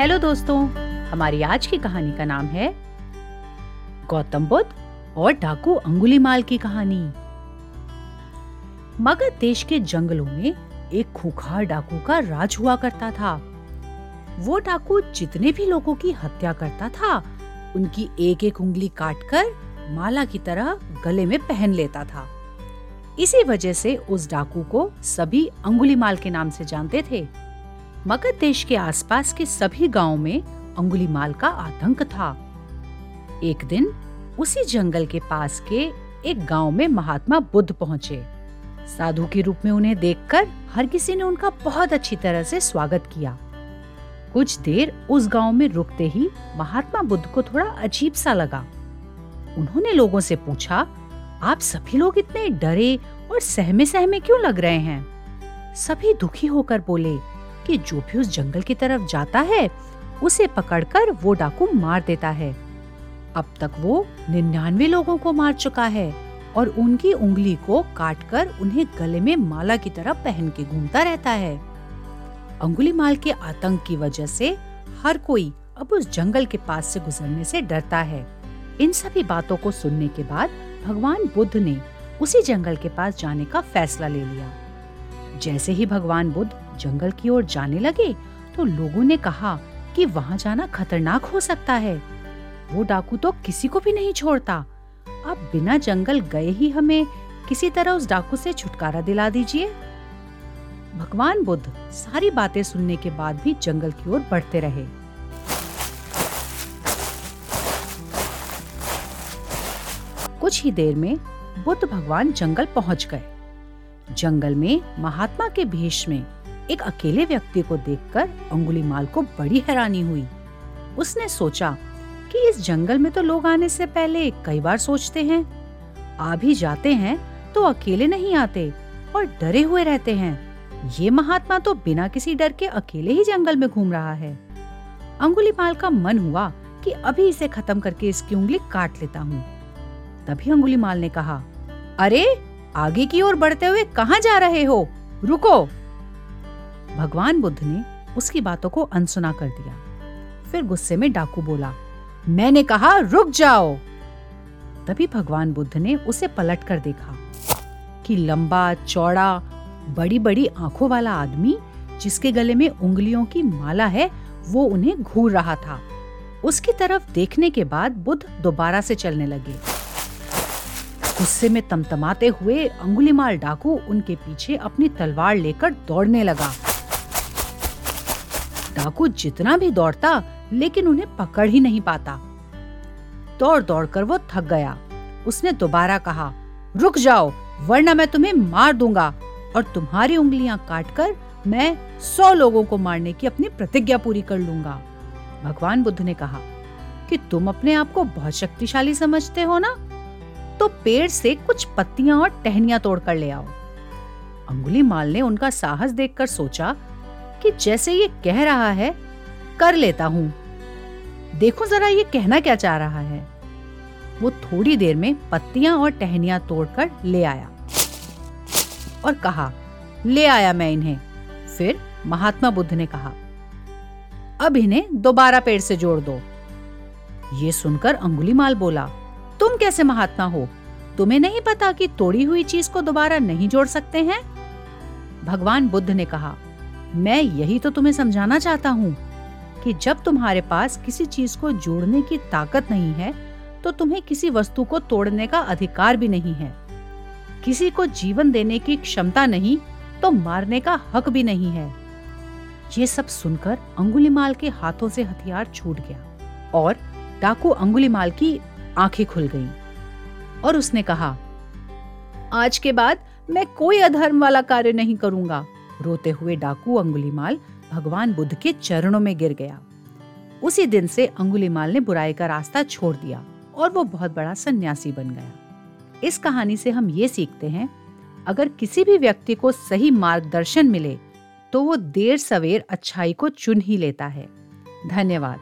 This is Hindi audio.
हेलो दोस्तों, हमारी आज की कहानी का नाम है गौतम बुद्ध और डाकू अंगुलीमाल की कहानी। मगध देश के जंगलों में एक खूखार डाकू का राज हुआ करता था। वो डाकू जितने भी लोगों की हत्या करता था, उनकी एक एक उंगली काटकर माला की तरह गले में पहन लेता था। इसी वजह से उस डाकू को सभी अंगुलीमाल के नाम से जानते थे। मगध देश के आसपास के सभी गाँवों में अंगुलीमाल का आतंक था। एक दिन उसी जंगल के पास के एक गाँव में महात्मा बुद्ध पहुँचे। साधु के रूप में उन्हें देखकर हर किसी ने उनका बहुत अच्छी तरह से स्वागत किया। कुछ देर उस गाँव में रुकते ही महात्मा बुद्ध को थोड़ा अजीब सा लगा। उन्होंने लोगों से पूछा, आप सभी लोग इतने डरे और सहमे सहमे क्यों लग रहे हैं? सभी दुखी होकर बोले कि जो भी उस जंगल की तरफ़ जाता है, उसे पकड़कर वो डाकू मार देता है। अब तक वो निन्यानवे लोगों को मार चुका है और उनकी उंगली को काटकर उन्हें गले में माला की तरह पहन के घूमता रहता है। अंगुली माल के आतंक की वजह से हर कोई अब उस जंगल के पास से गुजरने से डरता है। इन सभी बातों को सुनने के बाद भगवान बुद्ध ने उसी जंगल के पास जाने का फैसला ले लिया। जैसे ही भगवान बुद्ध जंगल की ओर जाने लगे तो लोगों ने कहा कि वहाँ जाना खतरनाक हो सकता है। वो डाकू तो किसी को भी नहीं छोड़ता। अब बिना जंगल गए ही हमें किसी तरह उस डाकू से छुटकारा दिला दीजिए। भगवान बुद्ध सारी बातें सुनने के बाद भी जंगल की ओर बढ़ते रहे। कुछ ही देर में बुद्ध भगवान जंगल पहुँच गए। जंगल में महात्मा के भेष में एक अकेले व्यक्ति को देखकर अंगुलीमाल को बड़ी हैरानी हुई। उसने सोचा कि इस जंगल में तो लोग आने से पहले कई बार सोचते हैं। आ भी जाते हैं तो अकेले नहीं आते और डरे हुए रहते हैं। ये महात्मा तो बिना किसी डर के अकेले ही जंगल में घूम रहा है। अंगुलीमाल का मन हुआ कि अभी इसे खत्म करके इसकी उंगली काट लेता हूँ। तभी अंगुलीमाल ने कहा, अरे, आगे की ओर बढ़ते हुए कहाँ जा रहे हो? रुको! भगवान बुद्ध ने उसकी बातों को अनसुना कर दिया। फिर गुस्से में डाकू बोला, मैंने कहा, रुक जाओ! तभी भगवान बुद्ध ने उसे पलट कर देखा कि लंबा, चौड़ा बड़ी बड़ी आँखों वाला आदमी, जिसके गले में उंगलियों की माला है, वो उन्हें घूर रहा था। उसकी तरफ़ देखने के बाद बुद्ध दोबारा से चलने लगे। गुस्से में तमतमाते हुए अंगुलीमाल डाकू उनके पीछे अपनी तलवार लेकर दौड़ने लगा। डाकू जितना भी दौड़ता, लेकिन उन्हें पकड़ ही नहीं पाता। दौड़ दौड़ कर वो थक गया। उसने दोबारा कहा, रुक जाओ, वरना मैं तुम्हें मार दूँगा और तुम्हारी उंगलियाँ काटकर मैं सौ लोगों को मारने की अपनी प्रतिज्ञा पूरी कर लूँगा। भगवान बुद्ध ने कहा, कि तुम अपने आप को बहुत शक्तिशाली समझते हो ना? तो पेड़ से कुछ पत्तियाँ और टहनियाँ तोड़ कर ले आओ। अंगुली माल ने उनका साहस देखकर सोचा कि जैसे ये कह रहा है, कर लेता हूँ। देखो जरा ये कहना क्या चाह रहा है। वो थोड़ी देर में पत्तियाँ और टहनियाँ तोड़कर ले आया और कहा, ले आया मैं इन्हें। फिर महात्मा बुद्ध ने कहा, अब इन्हें दोबारा पेड़ से जोड़ दो। ये सुनकर अंगुलीमाल बोला, तुम कैसे महात्मा हो? तुम्हें नहीं पता कि तोड़ी हुई चीज़ को दोबारा नहीं जोड़ सकते हैं? भगवान बुद्ध ने कहा मैं यही तो तुम्हें समझाना चाहता हूँ कि जब तुम्हारे पास किसी चीज़ को जोड़ने की ताकत नहीं है तो तुम्हें किसी वस्तु को तोड़ने का अधिकार भी नहीं है। किसी को जीवन देने की क्षमता नहीं तो मारने का हक भी नहीं है। ये सब सुनकर अंगुलीमाल के हाथों से हथियार छूट गया और डाकू अंगुलीमाल की आँखें खुल गईं और उसने कहा, आज के बाद मैं कोई अधर्म वाला कार्य नहीं करूँगा। रोते हुए डाकू अंगुलीमाल भगवान बुद्ध के चरणों में गिर गया। उसी दिन से अंगुलीमाल ने बुराई का रास्ता छोड़ दिया और वो बहुत बड़ा सन्यासी बन गया। इस कहानी से हम ये सीखते हैं, अगर किसी भी व्यक्ति को सही मार्गदर्शन मिले तो वो देर सवेर अच्छाई को चुन ही लेता है। धन्यवाद।